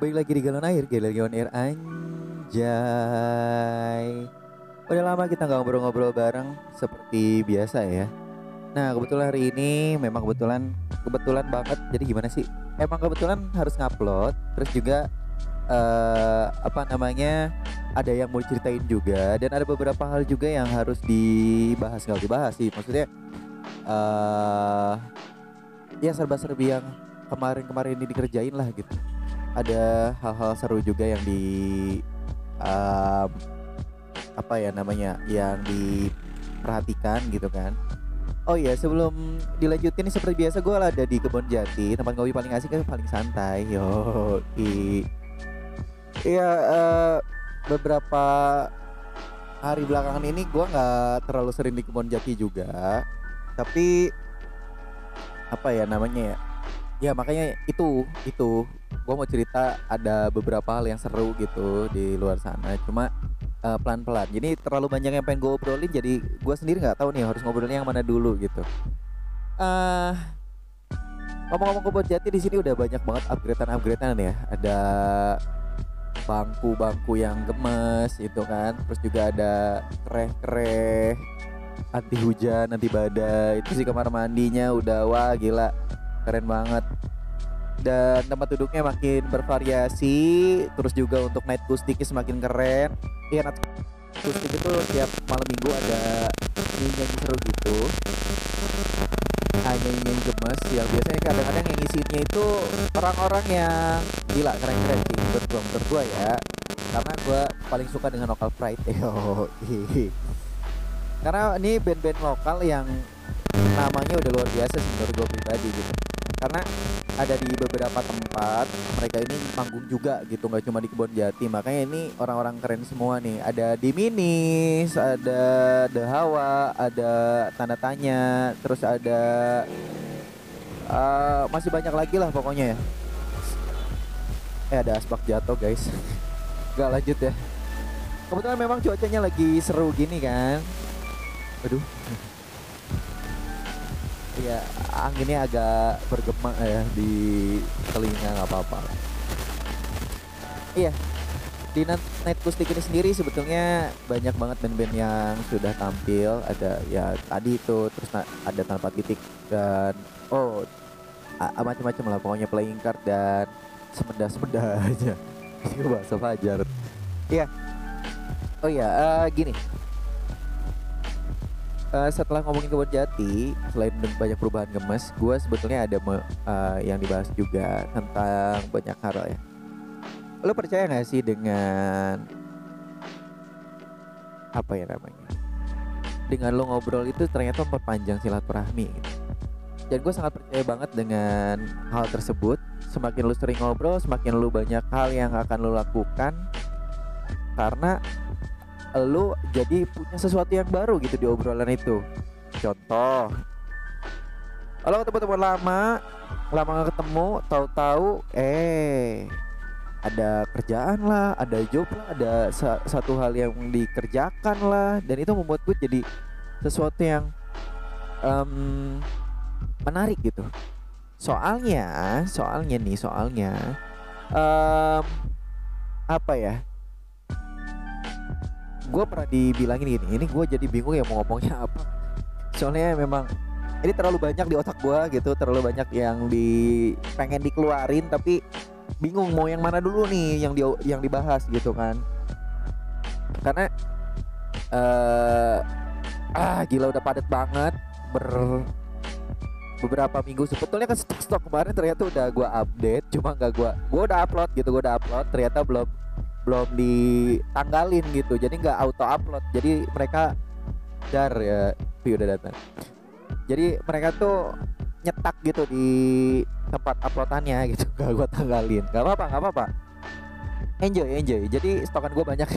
Baik lagi di galon air, galon air anjay. Udah lama kita nggak ngobrol-ngobrol bareng seperti biasa ya. Nah kebetulan hari ini memang kebetulan kebetulan banget. Jadi gimana sih? Emang kebetulan harus ngupload. Terus juga eh apa namanya ada yang mau diceritain juga dan ada beberapa hal juga yang harus dibahas nggak dibahas sih. Maksudnya eh ya serba-serbi yang kemarin-kemarin ini dikerjain lah gitu ada hal-hal seru juga yang di um, apa ya namanya yang diperhatikan gitu kan. Oh iya sebelum dilanjutin seperti biasa gue ada di kebun jati tempat ngopi paling asik kan paling santai yo i iya eh, beberapa hari belakangan ini gue nggak terlalu sering di kebun jati juga tapi apa ya namanya ya ya makanya itu itu. Gue mau cerita ada beberapa hal yang seru gitu di luar sana. Cuma eh, pelan-pelan. Jadi terlalu banyak yang pengen gue obrolin jadi gue sendiri nggak tahu nih harus ngobrolin yang mana dulu gitu. Eh ngomong-ngomong kebun jati di sini udah banyak banget upgradean upgradean ya. Ada bangku-bangku yang gemes itu kan. Terus juga ada kereh-kereh anti hujan anti badai. Itu sih kamar mandinya udah wah gila keren banget. Dan tempat duduknya makin bervariasi terus juga untuk night acousticnya semakin keren. Iya night acoustic itu tiap malam minggu ada nyanyi seru gitu. Hanya nyanyi gemes yang biasanya kadang-kadang yang isinya itu orang-orang yang gila keren-keren sih menurut gua gua ya. Karena gua paling suka dengan local pride karena ini band-band lokal yang namanya udah luar biasa sih menurut gue pribadi gitu karena ada di beberapa tempat mereka ini manggung juga gitu nggak cuma di kebun jati. Makanya ini orang-orang keren semua nih. Ada di minis ada the hawa ada tanda tanya terus ada eh, masih banyak lagi lah pokoknya ya. Eh ada asbak jatuh guys. Gak lanjut ya. Kebetulan memang cuacanya lagi seru gini kan. Aduh Iya, anginnya agak bergema ya di telinga nggak apa-apa. Iya, di Night Acoustic ini sendiri sebetulnya banyak banget band-band yang sudah tampil. Ada ya tadi itu, terus ada tanpa titik dan oh macam-macam lah pokoknya playing card dan semenda-semenda aja. Bahasa Fajar. Iya. Oh iya, eh, gini. Eh, setelah ngomongin kebun jati, selain banyak perubahan gemes, gue sebetulnya ada eh, yang dibahas juga tentang banyak hal ya. Lo percaya gak sih dengan apa ya namanya? Dengan lo ngobrol itu ternyata memperpanjang silaturahmi. Gitu. Dan gue sangat percaya banget dengan hal tersebut. Semakin lo sering ngobrol, semakin lo banyak hal yang akan lo lakukan karena lu jadi punya sesuatu yang baru gitu di obrolan itu. Contoh, kalau ketemu teman lama, lama gak ketemu, tahu-tahu eh ada kerjaan lah, ada job lah, ada sa- satu hal yang dikerjakan lah, dan itu membuat gue jadi sesuatu yang em, menarik gitu. Soalnya, soalnya nih, soalnya em, apa ya? Gue pernah dibilangin gini ini gue jadi bingung ya mau ngomongnya apa. Soalnya memang ini terlalu banyak di otak gue gitu terlalu banyak yang di pengen dikeluarin tapi bingung mau yang mana dulu nih yang di yang dibahas gitu kan. Karena eh ah gila udah padat banget ber beberapa minggu sebetulnya kan stok stok kemarin ternyata udah gue update cuma nggak gue gue udah upload gitu gue udah upload ternyata belum belum ditanggalin gitu. Jadi nggak auto upload jadi mereka dar ya view udah datang. Jadi mereka tuh nyetak gitu di tempat uploadannya gitu. Gak gue tanggalin. Gak apa-apa gak apa-apa. Enjoy enjoy. Jadi stokan gue banyak.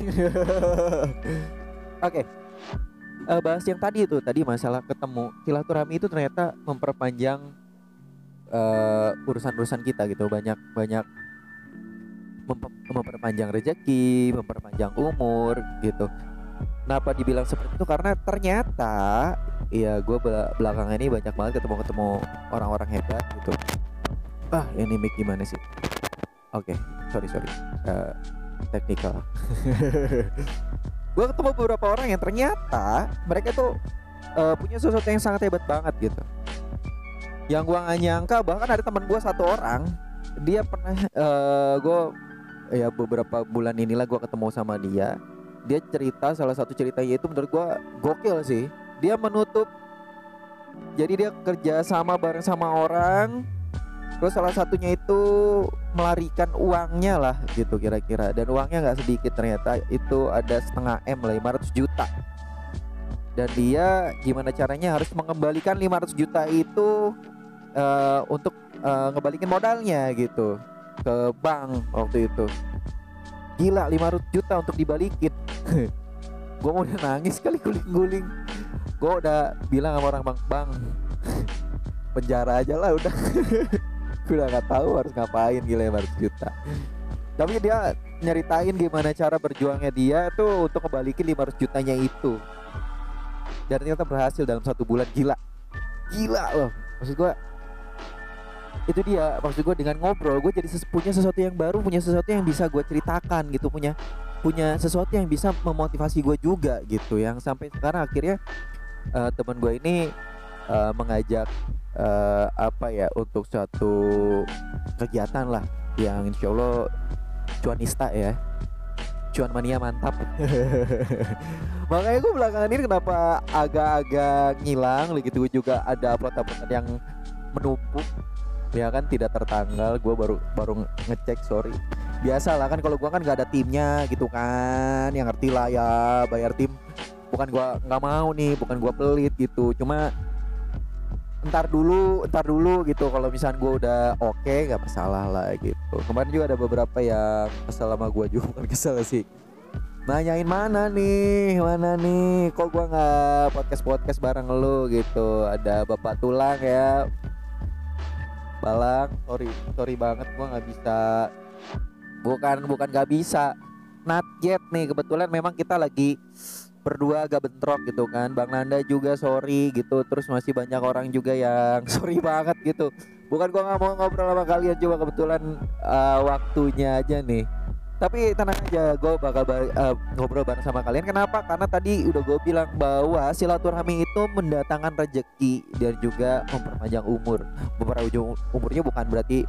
Oke. Eh, bahas yang tadi itu tadi masalah ketemu. Silaturahmi itu ternyata memperpanjang eh, urusan-urusan kita gitu. Banyak banyak memperpanjang rezeki, memperpanjang umur gitu. Kenapa dibilang seperti itu? Karena ternyata ya gue belakangan ini banyak banget ketemu-ketemu orang-orang hebat gitu. Ah, ini mic gimana sih? Oke, sorry sorry. Uh, technical. gue ketemu beberapa orang yang ternyata mereka tuh uh, punya sesuatu yang sangat hebat banget gitu. Yang gua gak nyangka bahkan ada teman gua satu orang dia pernah uh, gue ya beberapa bulan inilah gue ketemu sama dia. Dia cerita salah satu ceritanya itu menurut gue gokil sih. Dia menutup. Jadi dia kerja sama bareng sama orang. Terus salah satunya itu melarikan uangnya lah gitu kira-kira. Dan uangnya nggak sedikit ternyata. Itu ada setengah m lah 500 juta. Dan dia gimana caranya harus mengembalikan 500 juta itu uh, untuk uh, ngebalikin modalnya gitu ke bank waktu itu. Gila 500 juta untuk dibalikin. Gue mau udah nangis kali guling-guling. Gue udah bilang sama orang bang bang penjara aja lah udah. Udah nggak tahu harus ngapain gila 500 juta. Tapi dia nyeritain gimana cara berjuangnya dia tuh untuk kembaliin 500 jutanya itu. Dan ternyata berhasil dalam satu bulan gila. Gila loh. Maksud gue itu dia maksud gue dengan ngobrol gue jadi punya sesuatu yang baru punya sesuatu yang bisa gue ceritakan gitu punya punya sesuatu yang bisa memotivasi gue juga gitu. Yang sampai sekarang akhirnya uh, teman gue ini uh, mengajak uh, apa ya untuk suatu kegiatan lah yang insya Allah cuanista ya. Cuan mania mantap. Makanya gue belakangan ini kenapa agak-agak ngilang gitu juga ada upload-upload yang menumpuk ya kan tidak tertanggal gue baru baru ngecek sorry. Biasa lah kan kalau gue kan nggak ada timnya gitu kan yang ngerti lah ya bayar tim. Bukan gue nggak mau nih bukan gue pelit gitu. Cuma ntar dulu ntar dulu gitu. Kalau misalnya gue udah oke okay, nggak masalah lah gitu. Kemarin juga ada beberapa yang kesel sama gue juga bukan kesel sih. Nanyain mana nih mana nih? Kok gue nggak podcast podcast bareng lo gitu? Ada bapak tulang ya Balang sorry sorry banget gua nggak bisa. Bukan bukan nggak bisa. Not yet nih kebetulan memang kita lagi berdua agak bentrok gitu kan. Bang Nanda juga sorry gitu. Terus masih banyak orang juga yang sorry banget gitu. Bukan gua nggak mau ngobrol sama kalian juga kebetulan uh, waktunya aja nih tapi tenang aja gue bakal uh, ngobrol bareng sama kalian. Kenapa? Karena tadi udah gue bilang bahwa silaturahmi itu mendatangkan rejeki dan juga memperpanjang umur. Memperpanjang umurnya bukan berarti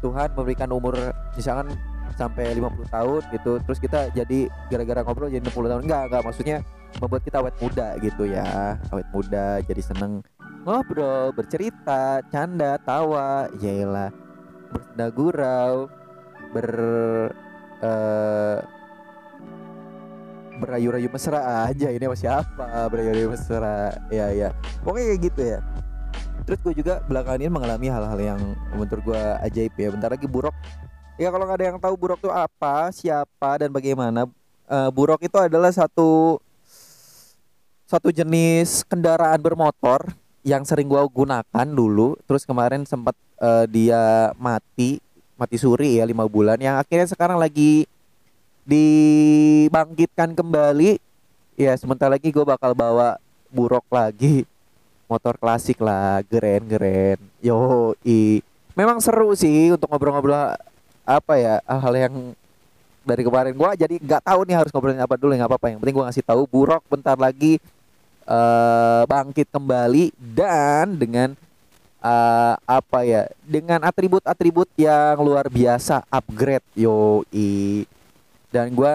Tuhan memberikan umur misalkan sampai 50 tahun gitu terus kita jadi gara-gara ngobrol jadi 60 tahun. Enggak enggak. Maksudnya membuat kita awet muda gitu ya. Awet muda jadi seneng ngobrol bercerita canda tawa yaelah bersenda gurau ber uh, berayu-rayu mesra aja ini sama siapa berayu-rayu mesra. Ya ya pokoknya kayak gitu ya. Terus gue juga belakangan ini mengalami hal-hal yang menurut gue ajaib ya. Bentar lagi buruk. Ya kalau nggak ada yang tahu buruk itu apa siapa dan bagaimana uh, buruk itu adalah satu satu jenis kendaraan bermotor yang sering gue gunakan dulu. Terus kemarin sempat uh, dia mati mati suri ya lima bulan. Yang akhirnya sekarang lagi dibangkitkan kembali ya sebentar lagi gue bakal bawa buruk lagi. Motor klasik lah geren geren yo i memang seru sih untuk ngobrol-ngobrol apa ya hal-hal yang dari kemarin. Gue jadi nggak tahu nih harus ngobrolin apa dulu nggak apa-apa. Yang penting gue ngasih tahu buruk bentar lagi uh, bangkit kembali dan dengan uh, apa ya dengan atribut-atribut yang luar biasa upgrade yo i dan gue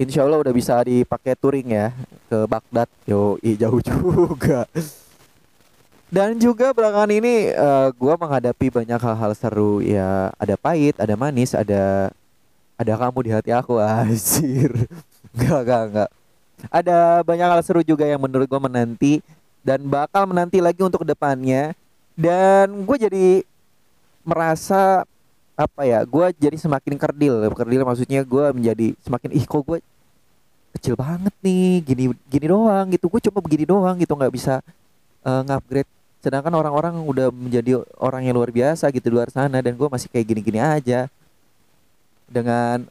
insya Allah udah bisa dipakai touring ya ke Baghdad yo i jauh juga. Dan juga belakangan ini uh, eh, gue menghadapi banyak hal-hal seru. Ya ada pahit ada manis ada ada kamu di hati aku asir Enggak, enggak, enggak. Ada banyak hal seru juga yang menurut gue menanti dan bakal menanti lagi untuk depannya dan gue jadi merasa apa ya gue jadi semakin kerdil. Kerdil maksudnya gue menjadi semakin ih kok gue kecil banget nih gini gini doang gitu. Gue cuma begini doang gitu nggak bisa uh, ngupgrade sedangkan orang-orang udah menjadi orang yang luar biasa gitu luar sana dan gue masih kayak gini-gini aja. Dengan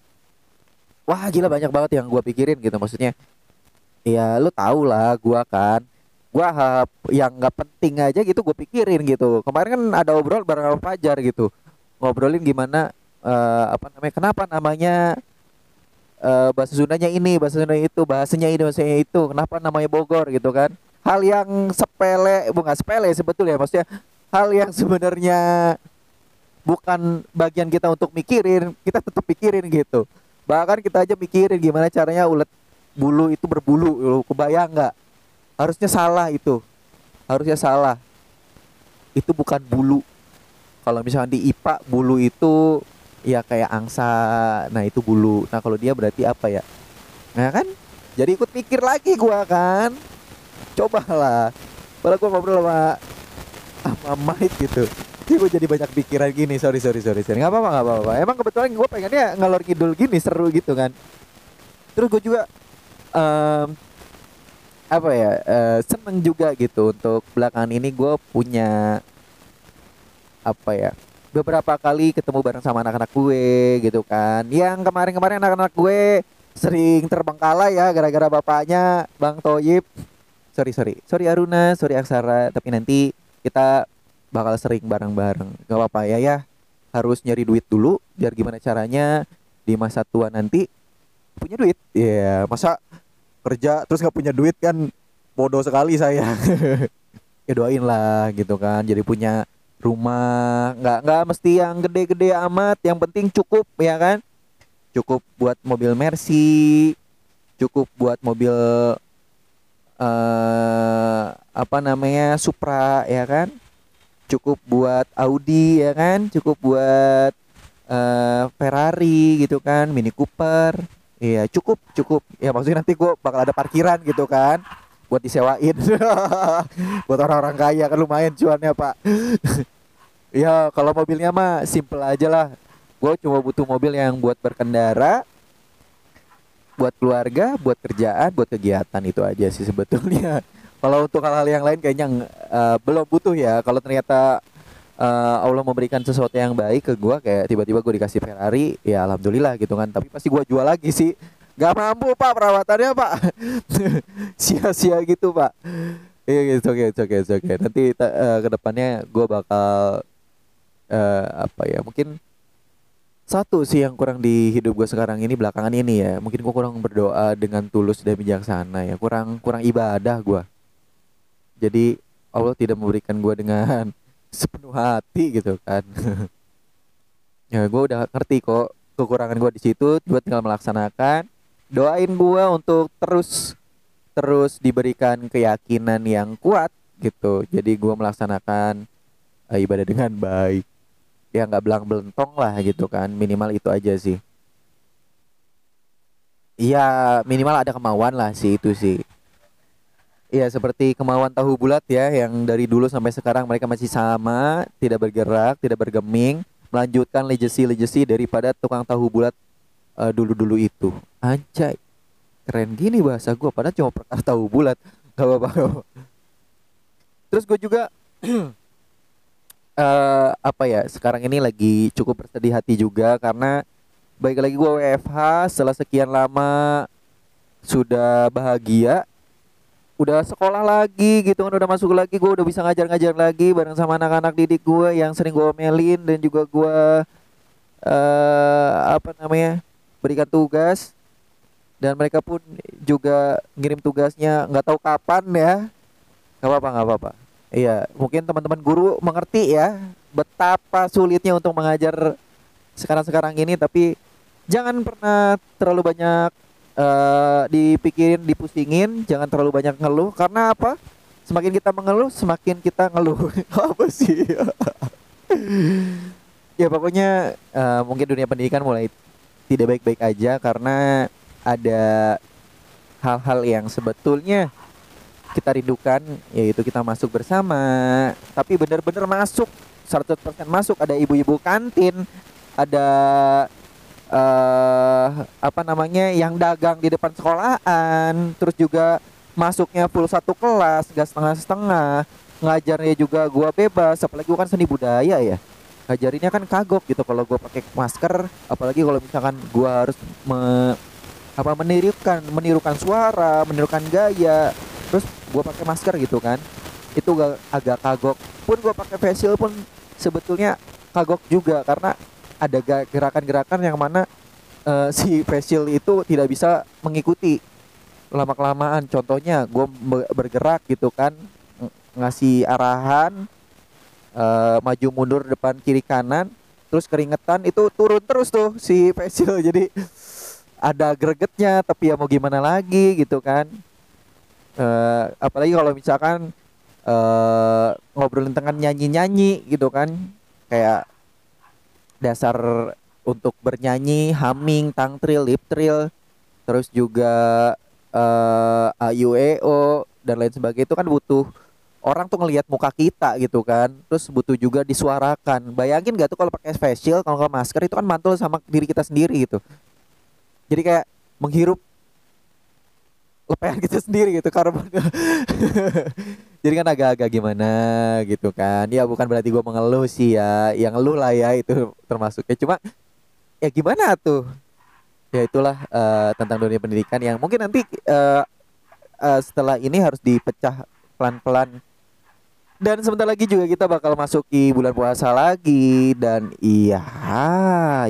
wah gila banyak banget yang gue pikirin gitu. Maksudnya ya lu tau lah gue kan gua yang nggak penting aja gitu gue pikirin gitu. Kemarin kan ada obrol bareng sama Fajar gitu. Ngobrolin gimana uh, apa namanya kenapa namanya uh, bahasa Sundanya ini bahasa Sunda itu bahasanya ini bahasanya itu kenapa namanya Bogor gitu kan. Hal yang sepele bukan sepele sebetulnya maksudnya hal yang sebenarnya bukan bagian kita untuk mikirin kita tetap pikirin gitu. Bahkan kita aja mikirin gimana caranya ulet bulu itu berbulu kebayang nggak harusnya salah itu. Harusnya salah. Itu bukan bulu. Kalau misalnya di IPA bulu itu ya kayak angsa. Nah itu bulu. Nah kalau dia berarti apa ya? Nah kan? Jadi ikut mikir lagi gua kan. Cobalah. Padahal gua ngobrol sama sama Mike gitu. Jadi gue jadi banyak pikiran gini. Sorry sorry sorry sorry. Nggak apa-apa nggak apa-apa. Emang kebetulan gue pengennya ngalor kidul gini seru gitu kan. Terus gue juga um, apa ya uh, seneng juga gitu untuk belakangan ini gue punya apa ya beberapa kali ketemu bareng sama anak-anak gue gitu kan. Yang kemarin-kemarin anak-anak gue sering terbengkalai ya gara-gara bapaknya Bang Toyib. Sorry sorry. Sorry Aruna. Sorry Aksara. Tapi nanti kita bakal sering bareng-bareng. Gak apa-apa ya ya. Harus nyari duit dulu biar gimana caranya di masa tua nanti punya duit. Ya yeah, masa kerja terus nggak punya duit kan bodoh sekali saya. Ya doain lah gitu kan. Jadi punya rumah nggak nggak mesti yang gede-gede amat. Yang penting cukup ya kan? Cukup buat mobil Mercy cukup buat mobil uh, apa namanya Supra ya kan? Cukup buat Audi ya kan? Cukup buat uh, Ferrari gitu kan? Mini Cooper Iya cukup cukup. Ya maksudnya nanti gue bakal ada parkiran gitu kan buat disewain. Buat orang-orang kaya kan lumayan cuannya pak. Ya kalau mobilnya mah simple aja lah. Gue cuma butuh mobil yang buat berkendara buat keluarga buat kerjaan buat kegiatan itu aja sih sebetulnya. Kalau untuk hal-hal yang lain kayaknya uh, belum butuh ya. Kalau ternyata uh, Allah memberikan sesuatu yang baik ke gue kayak tiba-tiba gue dikasih Ferrari ya alhamdulillah gitu kan. Tapi pasti gue jual lagi sih Gak mampu pak perawatannya pak. Sia-sia gitu pak. Iya gitu oke oke oke nanti uh, eh, ke depannya gue bakal uh, apa ya mungkin satu sih yang kurang di hidup gue sekarang ini belakangan ini ya. Mungkin gue kurang berdoa dengan tulus dan bijaksana ya. Kurang kurang ibadah gue jadi Allah tidak memberikan gue dengan sepenuh hati gitu kan. Ya gue udah ngerti kok kekurangan gue di situ gue tinggal melaksanakan. Doain gue untuk terus terus diberikan keyakinan yang kuat gitu. Jadi gue melaksanakan uh, ibadah dengan baik. Ya nggak belang belentong lah gitu kan. Minimal itu aja sih. Iya minimal ada kemauan lah sih itu sih Iya seperti kemauan tahu bulat ya yang dari dulu sampai sekarang mereka masih sama, tidak bergerak, tidak bergeming, melanjutkan legacy-legacy daripada tukang tahu bulat uh, dulu-dulu itu. Anjay. Keren gini bahasa gue padahal cuma perkara tahu bulat. Gak apa-apa. Terus gue juga uh, apa ya sekarang ini lagi cukup bersedih hati juga karena baik lagi gue WFH setelah sekian lama sudah bahagia udah sekolah lagi gitu kan udah masuk lagi gue udah bisa ngajar-ngajar lagi bareng sama anak-anak didik gue yang sering gue melin dan juga gue uh, apa namanya berikan tugas. Dan mereka pun juga ngirim tugasnya nggak tahu kapan ya. Nggak apa-apa nggak apa-apa. Iya mungkin teman-teman guru mengerti ya betapa sulitnya untuk mengajar sekarang-sekarang ini tapi jangan pernah terlalu banyak uh, dipikirin, dipusingin, jangan terlalu banyak ngeluh karena apa? Semakin kita mengeluh, semakin kita ngeluh. apa sih? ya pokoknya uh, mungkin dunia pendidikan mulai tidak baik-baik aja karena ada hal-hal yang sebetulnya kita rindukan yaitu kita masuk bersama tapi benar-benar masuk 100% masuk ada ibu-ibu kantin ada uh, apa namanya yang dagang di depan sekolahan terus juga masuknya full satu kelas gak setengah setengah ngajarnya juga gua bebas apalagi gua kan seni budaya ya. Ngajarinnya kan kagok gitu kalau gua pakai masker apalagi kalau misalkan gua harus me, apa menirukan menirukan suara menirukan gaya terus gua pakai masker gitu kan. Itu gak, agak kagok. Pun gua pakai facial pun sebetulnya kagok juga karena ada gerakan-gerakan yang mana uh, si facial itu tidak bisa mengikuti lama kelamaan contohnya gue bergerak gitu kan ngasih arahan uh, maju mundur depan kiri kanan terus keringetan itu turun terus tuh si facial jadi ada gregetnya tapi ya mau gimana lagi gitu kan. Uh, apalagi kalau misalkan uh, ngobrolin tentang nyanyi-nyanyi gitu kan kayak dasar untuk bernyanyi, humming, tang trill, lip trill, terus juga uh, eh, AUEO dan lain sebagainya itu kan butuh orang tuh ngelihat muka kita gitu kan. Terus butuh juga disuarakan. Bayangin gak tuh kalau pakai face shield kalau nggak masker itu kan mantul sama diri kita sendiri gitu. Jadi kayak menghirup lepehan kita sendiri gitu karbon jadi kan agak-agak gimana gitu kan. Ya bukan berarti gue mengeluh sih ya. Yang ngeluh lah ya itu termasuknya. Cuma ya gimana tuh? Ya itulah uh, tentang dunia pendidikan yang mungkin nanti uh, uh, setelah ini harus dipecah pelan-pelan. Dan sebentar lagi juga kita bakal masuki bulan puasa lagi. Dan iya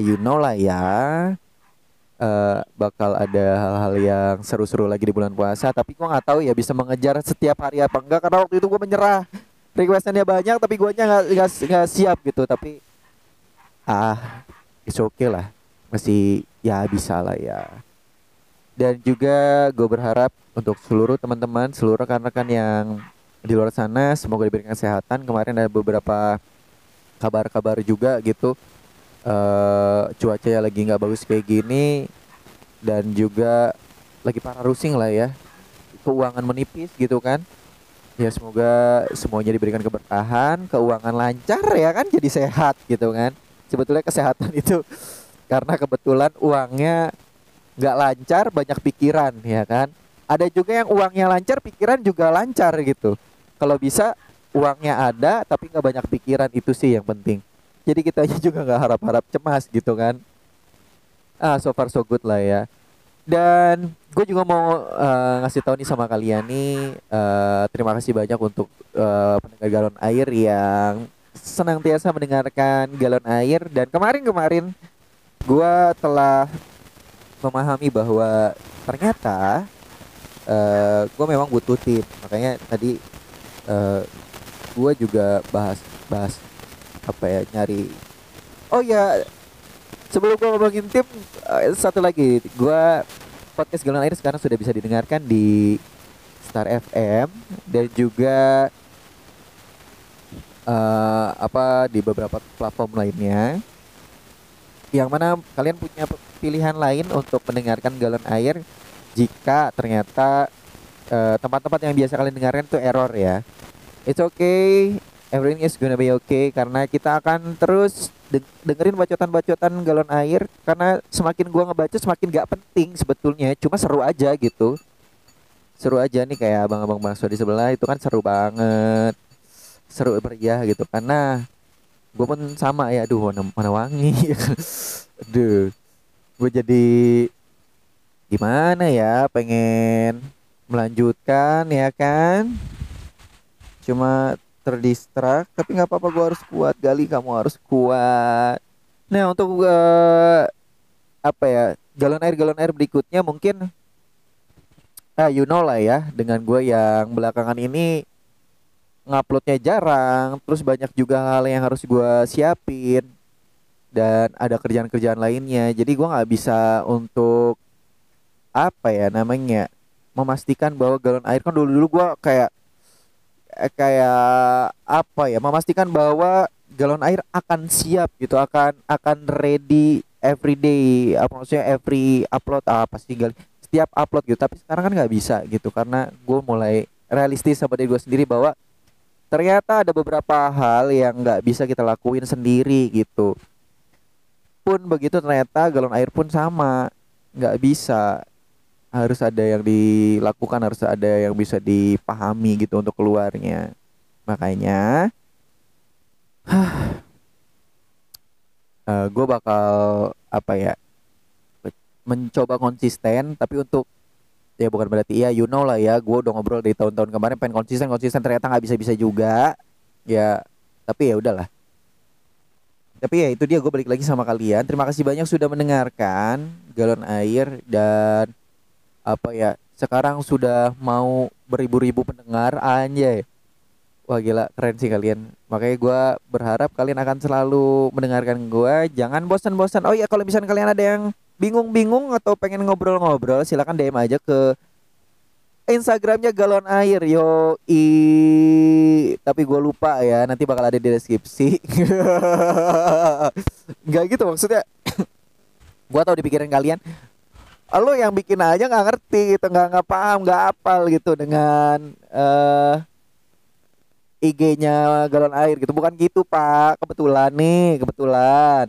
you know lah ya. Uh, bakal ada hal-hal yang seru-seru lagi di bulan puasa tapi gua nggak tahu ya bisa mengejar setiap hari apa enggak karena waktu itu gua menyerah. Requestannya banyak tapi guanya nggak nggak siap gitu tapi ah it's okay lah. Masih ya bisa lah ya. Dan juga gue berharap untuk seluruh teman-teman seluruh rekan-rekan yang di luar sana semoga diberikan kesehatan. Kemarin ada beberapa kabar-kabar juga gitu. Uh, cuaca yang lagi nggak bagus kayak gini dan juga lagi parah rusing lah ya. Keuangan menipis gitu kan. Ya semoga semuanya diberikan keberkahan keuangan lancar ya kan jadi sehat gitu kan. Sebetulnya kesehatan itu karena kebetulan uangnya nggak lancar banyak pikiran ya kan. Ada juga yang uangnya lancar pikiran juga lancar gitu. Kalau bisa uangnya ada tapi nggak banyak pikiran itu sih yang penting. Jadi kita juga nggak harap-harap cemas gitu kan ah so far so good lah ya. Dan gue juga mau uh, ngasih tahu nih sama kalian nih uh, terima kasih banyak untuk uh, pendengar galon air yang senantiasa mendengarkan galon air. Dan kemarin-kemarin gue telah memahami bahwa ternyata uh, gue memang butuh tim makanya tadi uh, gue juga bahas bahas apa ya nyari oh ya sebelum gue ngomongin tim uh, satu lagi. Gue podcast Galon Air sekarang sudah bisa didengarkan di Star FM dan juga uh, apa di beberapa platform lainnya. Yang mana kalian punya pilihan lain untuk mendengarkan galon air jika ternyata tempat-tempat uh, yang biasa kalian dengarkan itu error ya. It's okay. Everything is gonna be okay karena kita akan terus de dengerin bacotan-bacotan galon air karena semakin gua ngebaca semakin gak penting sebetulnya cuma seru aja gitu. Seru aja nih kayak abang-abang bakso di sebelah itu kan seru banget. Seru meriah gitu karena gue pun sama ya aduh mana, mana wangi. Aduh gue jadi gimana ya pengen melanjutkan ya kan? Cuma terdistrak tapi nggak apa-apa gue harus kuat. Gali kamu harus kuat. Nah untuk uh, apa ya galon air galon air berikutnya mungkin ah you know lah ya dengan gue yang belakangan ini nguploadnya jarang terus banyak juga hal yang harus gue siapin dan ada kerjaan-kerjaan lainnya. Jadi gue nggak bisa untuk apa ya namanya memastikan bahwa galon air kan dulu dulu gue kayak kayak apa ya memastikan bahwa galon air akan siap gitu akan akan ready every day apa maksudnya every upload apa gal setiap upload gitu. Tapi sekarang kan nggak bisa gitu karena gue mulai realistis sama diri gue sendiri bahwa ternyata ada beberapa hal yang nggak bisa kita lakuin sendiri gitu. Pun begitu ternyata galon air pun sama nggak bisa harus ada yang dilakukan harus ada yang bisa dipahami gitu untuk keluarnya. Makanya uh, eh, gue bakal apa ya mencoba konsisten tapi untuk ya bukan berarti ya you know lah ya gue udah ngobrol dari tahun-tahun kemarin pengen konsisten konsisten ternyata nggak bisa bisa juga. Ya tapi ya udahlah. Tapi ya itu dia gue balik lagi sama kalian. Terima kasih banyak sudah mendengarkan galon air dan apa ya sekarang sudah mau beribu-ribu pendengar anjay. Wah gila keren sih kalian. Makanya gue berharap kalian akan selalu mendengarkan gue jangan bosan-bosan. Oh ya kalau misalnya kalian ada yang bingung-bingung atau pengen ngobrol-ngobrol silakan DM aja ke Instagramnya galon air yo i tapi gue lupa ya nanti bakal ada di deskripsi. Nggak gitu maksudnya. Gue tau di pikiran kalian lo yang bikin aja nggak ngerti gitu nggak nggak paham nggak apal gitu dengan uh, eh, IG-nya galon air gitu. Bukan gitu pak. Kebetulan nih kebetulan.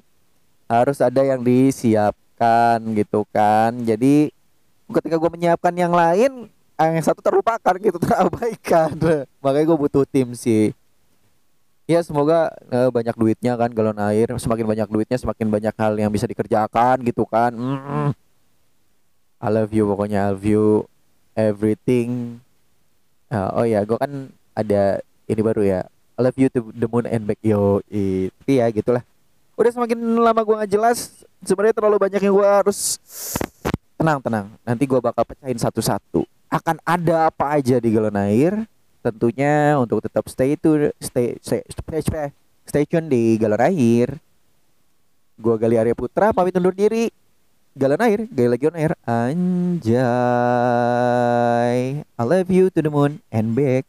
Harus ada yang disiapkan gitu kan. Jadi ketika gue menyiapkan yang lain yang satu terlupakan gitu terabaikan. Makanya gue butuh tim sih. Ya semoga uh, banyak duitnya kan galon air. Semakin banyak duitnya semakin banyak hal yang bisa dikerjakan gitu kan. Mm. I love you pokoknya I love you everything. Uh, oh ya gue kan ada ini baru ya. I love you to the moon and back. Yo itu ya gitulah. Udah semakin lama gue nggak jelas sebenarnya terlalu banyak yang gue harus tenang tenang. Nanti gue bakal pecahin satu-satu. Akan ada apa aja di galon air tentunya untuk tetap stay itu stay stay stay, stay, stay tune di galon air. Gua Gali Arya Putra pamit undur diri galon air Gali lagi on air. Anjay. I love you to the moon and back